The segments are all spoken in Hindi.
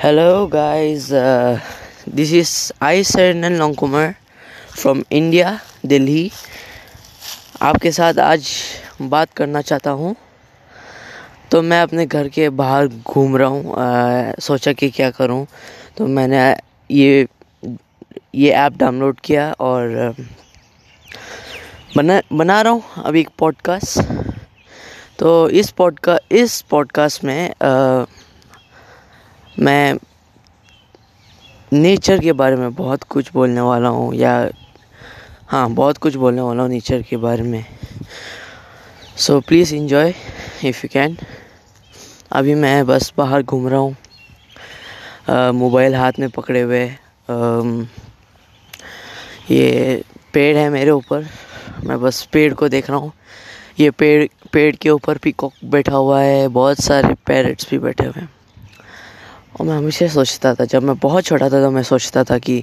Hello, guys. Uh, this is I Sernan Longkumar from India, Delhi आपके साथ आज बात करना चाहता हूँ। तो मैं अपने घर के बाहर घूम रहा हूँ। सोचा कि क्या करूँ। तो मैंने ये ये ऐप डाउनलोड किया और बना बना रहा हूँ अभी एक पॉडकास्ट तो इस पॉडका इस पॉडकास्ट में आ, मैं नेचर के बारे में बहुत कुछ बोलने वाला हूँ, या हाँ बहुत कुछ बोलने वाला हूँ नेचर के बारे में। So please enjoy if you can अभी मैं बस बाहर घूम रहा हूँ। मोबाइल हाथ में पकड़े हुए ये पेड़ है मेरे ऊपर। मैं बस पेड़ को देख रहा हूँ। ये पेड़ पेड़ के ऊपर पीकॉक बैठा हुआ है, बहुत सारे पैरट्स भी बैठे हुए हैं। और मैं हमेशा सोचता था, जब मैं बहुत छोटा था तो मैं सोचता था कि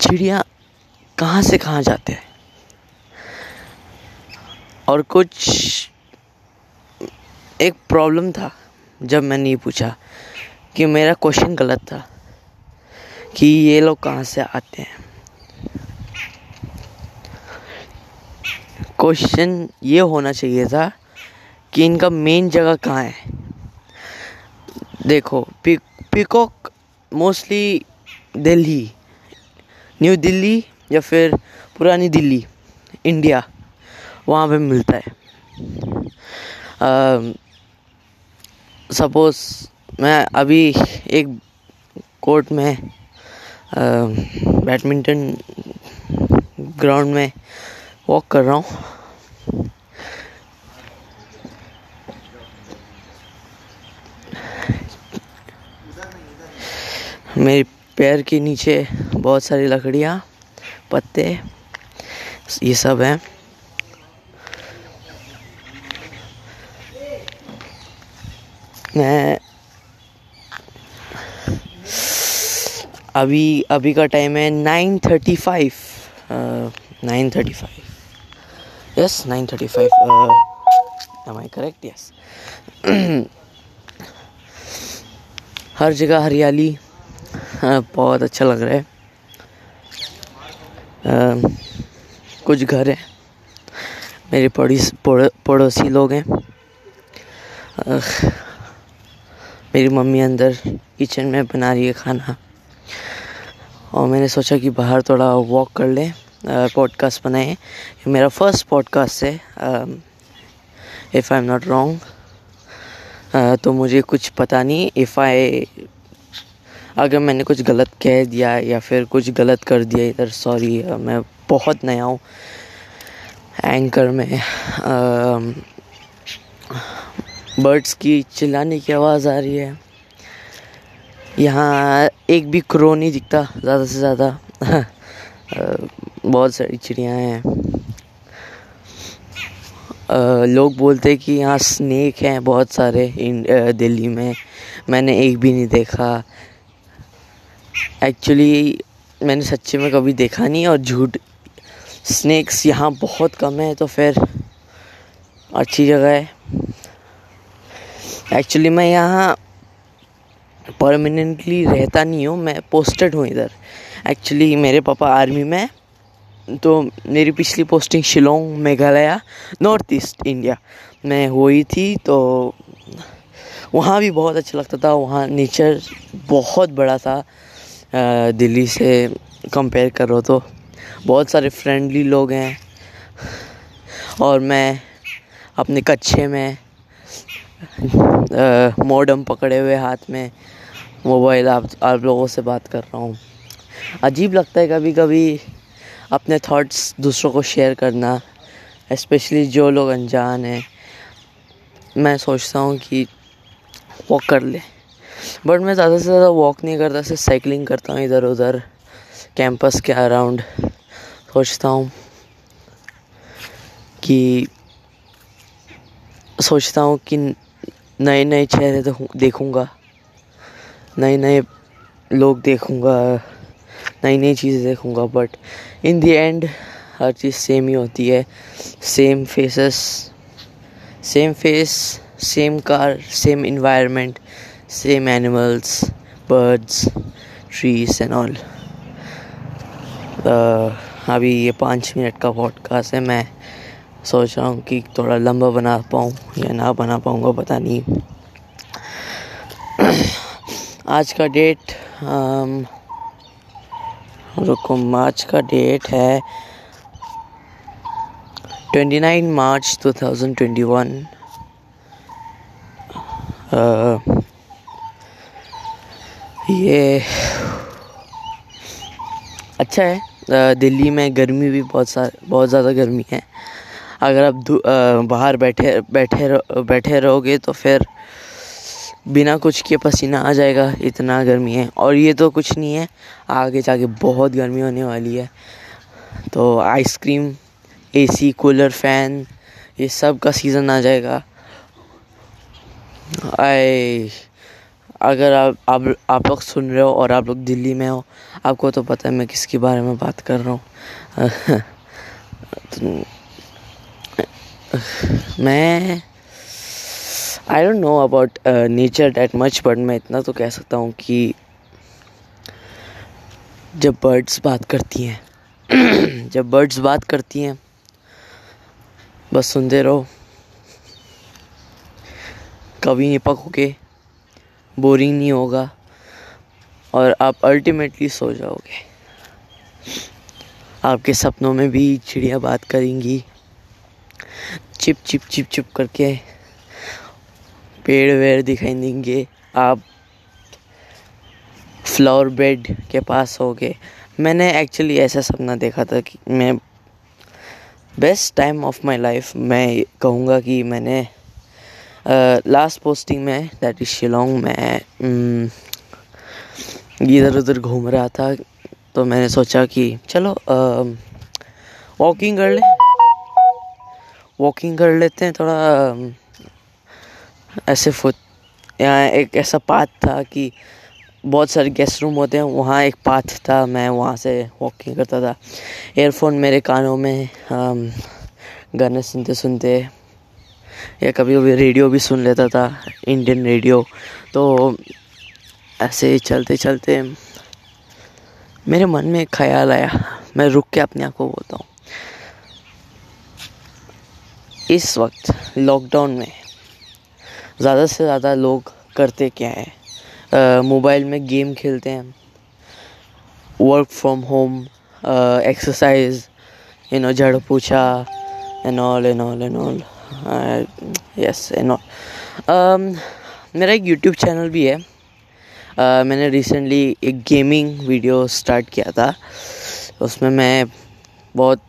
चिड़िया कहाँ से कहाँ जाते हैं? और कुछ एक प्रॉब्लम था, जब मैंने ये पूछा कि मेरा क्वेश्चन गलत था कि ये लोग कहाँ से आते हैं। क्वेश्चन ये होना चाहिए था कि इनका मेन जगह कहाँ है? देखो P peacock mostly Delhi, new Delhi या फिर पुरानी दिल्ली, इंडिया, वहाँ पे मिलता है। सपोज़ मैं अभी एक कोर्ट में बैडमिंटन ग्राउंड में वॉक कर रहा हूँ। मेरे पैर के नीचे बहुत सारी लकड़ियाँ, पत्ते, ये सब हैं। मैं अभी अभी का टाइम है nine thirty five nine thirty five yes nine thirty five am I correct yes हर जगह हरियाली। बहुत अच्छा लग रहा है। आ, कुछ घर हैं। मेरे पड़ोस पड़ोसी लोग हैं। मेरी मम्मी अंदर किचन में बना रही है खाना। और मैंने सोचा कि बाहर थोड़ा वॉक कर लें पॉडकास्ट बनाए। मेरा फ़र्स्ट पॉडकास्ट है if I am not wrong तो मुझे कुछ पता नहीं इफ़ आई अगर मैंने कुछ गलत कह दिया या फिर कुछ गलत कर दिया इधर सॉरी मैं बहुत नया हूँ। एंकर में बर्ड्स की चिल्लाने की आवाज़ आ रही है। यहाँ एक भी क्रो नहीं दिखता, ज़्यादा से ज़्यादा। बहुत सारी चिड़िया हैं। लोग बोलते हैं कि यहाँ स्नेक हैं बहुत सारे दिल्ली में। मैंने एक भी नहीं देखा। एक्चुअली मैंने सच्चे में कभी देखा नहीं और झूठ स्नैक्स यहाँ बहुत कम है तो फिर अच्छी जगह है। एक्चुअली मैं यहाँ परमानेंटली रहता नहीं हूँ, मैं पोस्टेड हूँ इधर। एक्चुअली मेरे पापा आर्मी में तो मेरी पिछली posting Shillong, Meghalaya north east India में हुई थी तो वहाँ भी बहुत अच्छा लगता था, वहाँ नेचर बहुत बड़ा था। दिल्ली से कंपेयर करो तो बहुत सारे फ्रेंडली लोग हैं। और मैं अपने कच्छे में मॉडम पकड़े हुए हाथ में मोबाइल आप आप लोगों से बात कर रहा हूँ। अजीब लगता है कभी कभी अपने थॉट्स दूसरों को शेयर करना स्पेशली जो लोग अनजान हैं। मैं सोचता हूँ कि वो कर ले। बट मैं ज़्यादा से ज़्यादा वॉक नहीं करता, सिर्फ़ साइकिलिंग करता हूँ इधर उधर कैंपस के अराउंड सोचता हूँ कि, सोचता हूँ कि नए नए चेहरे देखूँगा, नए नए लोग देखूँगा, नई नई चीज़ें देखूँगा बट इन दी एंड हर चीज़ सेम ही होती है. Same faces same face same car same environment same animals, birds, trees and all. Uh, अभी ये पाँच मिनट का पॉडकास्ट है मैं सोच रहा हूँ कि थोड़ा लंबा बना पाऊँ या ना बना पाऊँगा पता नहीं आज का डेट um, रुको मार्च का डेट है twenty nine March two thousand twenty one ये अच्छा है दिल्ली में गर्मी भी बहुत सा, बहुत ज़्यादा गर्मी है। अगर आप बाहर बैठे बैठे बैठे रहोगे तो फिर बिना कुछ के पसीना आ जाएगा, इतना गर्मी है। और ये तो कुछ नहीं है, आगे जाके बहुत गर्मी होने वाली है। तो आइसक्रीम, एसी, कूलर, फ़ैन, ये सब का सीज़न आ जाएगा। आई अगर आप आप आप लोग सुन रहे हो और आप लोग दिल्ली में हो आपको तो पता है मैं किसके बारे में बात कर रहा हूँ। तो, मैं I don't know about nature that much but मैं इतना तो कह सकता हूँ कि जब बर्ड्स बात करती हैं जब बर्ड्स बात करती हैं बस सुनते रहो। कभी नहीं पकोगे। बोरिंग नहीं होगा और आप अल्टीमेटली सो जाओगे। आपके सपनों में भी चिड़िया बात करेंगी। चिप चिप चिप चिप करके पेड़ वेड़ दिखाई देंगे। आप फ्लावर बेड के पास होगे। मैंने एक्चुअली ऐसा सपना देखा था कि मैं best time of my life मैं कहूँगा कि मैंने लास्ट पोस्टिंग में दैट इज़ शिलोंग में इधर उधर घूम रहा था तो मैंने सोचा कि चलो वॉकिंग कर ले। वॉकिंग कर लेते हैं थोड़ा ऐसे फुट यहाँ एक ऐसा पाथ था कि बहुत सारे गेस्ट रूम होते हैं, वहाँ एक पाथ था, मैं वहाँ से वॉकिंग करता था। एयरफोन मेरे कानों में गाने सुनते सुनते या कभी कभी रेडियो भी सुन लेता था, इंडियन रेडियो। तो ऐसे चलते चलते मेरे मन में एक ख्याल आया, मैं रुक के अपने आप को बोलता हूँ। इस वक्त लॉकडाउन में ज़्यादा से ज़्यादा लोग करते क्या है? मोबाइल में गेम खेलते हैं work from home exercise you know जड़ पूछा and all and all and all yes and all मेरा एक यूट्यूब चैनल भी है। Uh, मैंने रिसेंटली एक गेमिंग वीडियो स्टार्ट किया था। उसमें मैं बहुत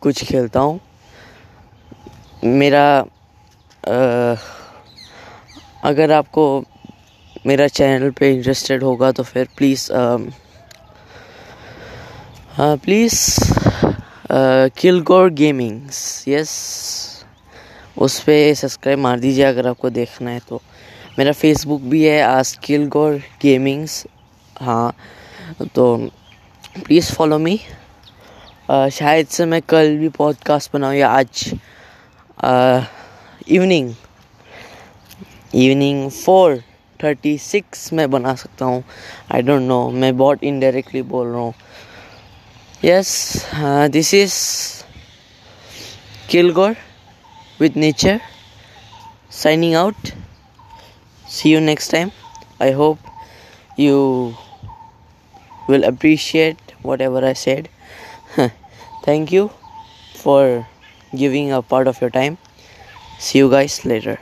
कुछ खेलता हूँ। मेरा uh, अगर आपको मेरा चैनल पे इंटरेस्टेड होगा तो फिर प्लीज़ प्लीज़ किल गोर गेमिंग्स यस उस पर सब्सक्राइब मार दीजिए अगर आपको देखना है तो। मेरा फेसबुक भी है आज किल गोर गेमिंग्स हाँ तो प्लीज़ फॉलो मी शायद से मैं कल भी पॉडकास्ट बनाऊँ या आज evening evening four thirty six में बना सकता हूँ। आई डोंट नो मैं बहुत इनडायरेक्टली बोल रहा हूँ। Yes this is Kilgore with nature. Signing out. See you next time. I hope you will appreciate whatever i said. Thank you for giving a part of your time. See you guys later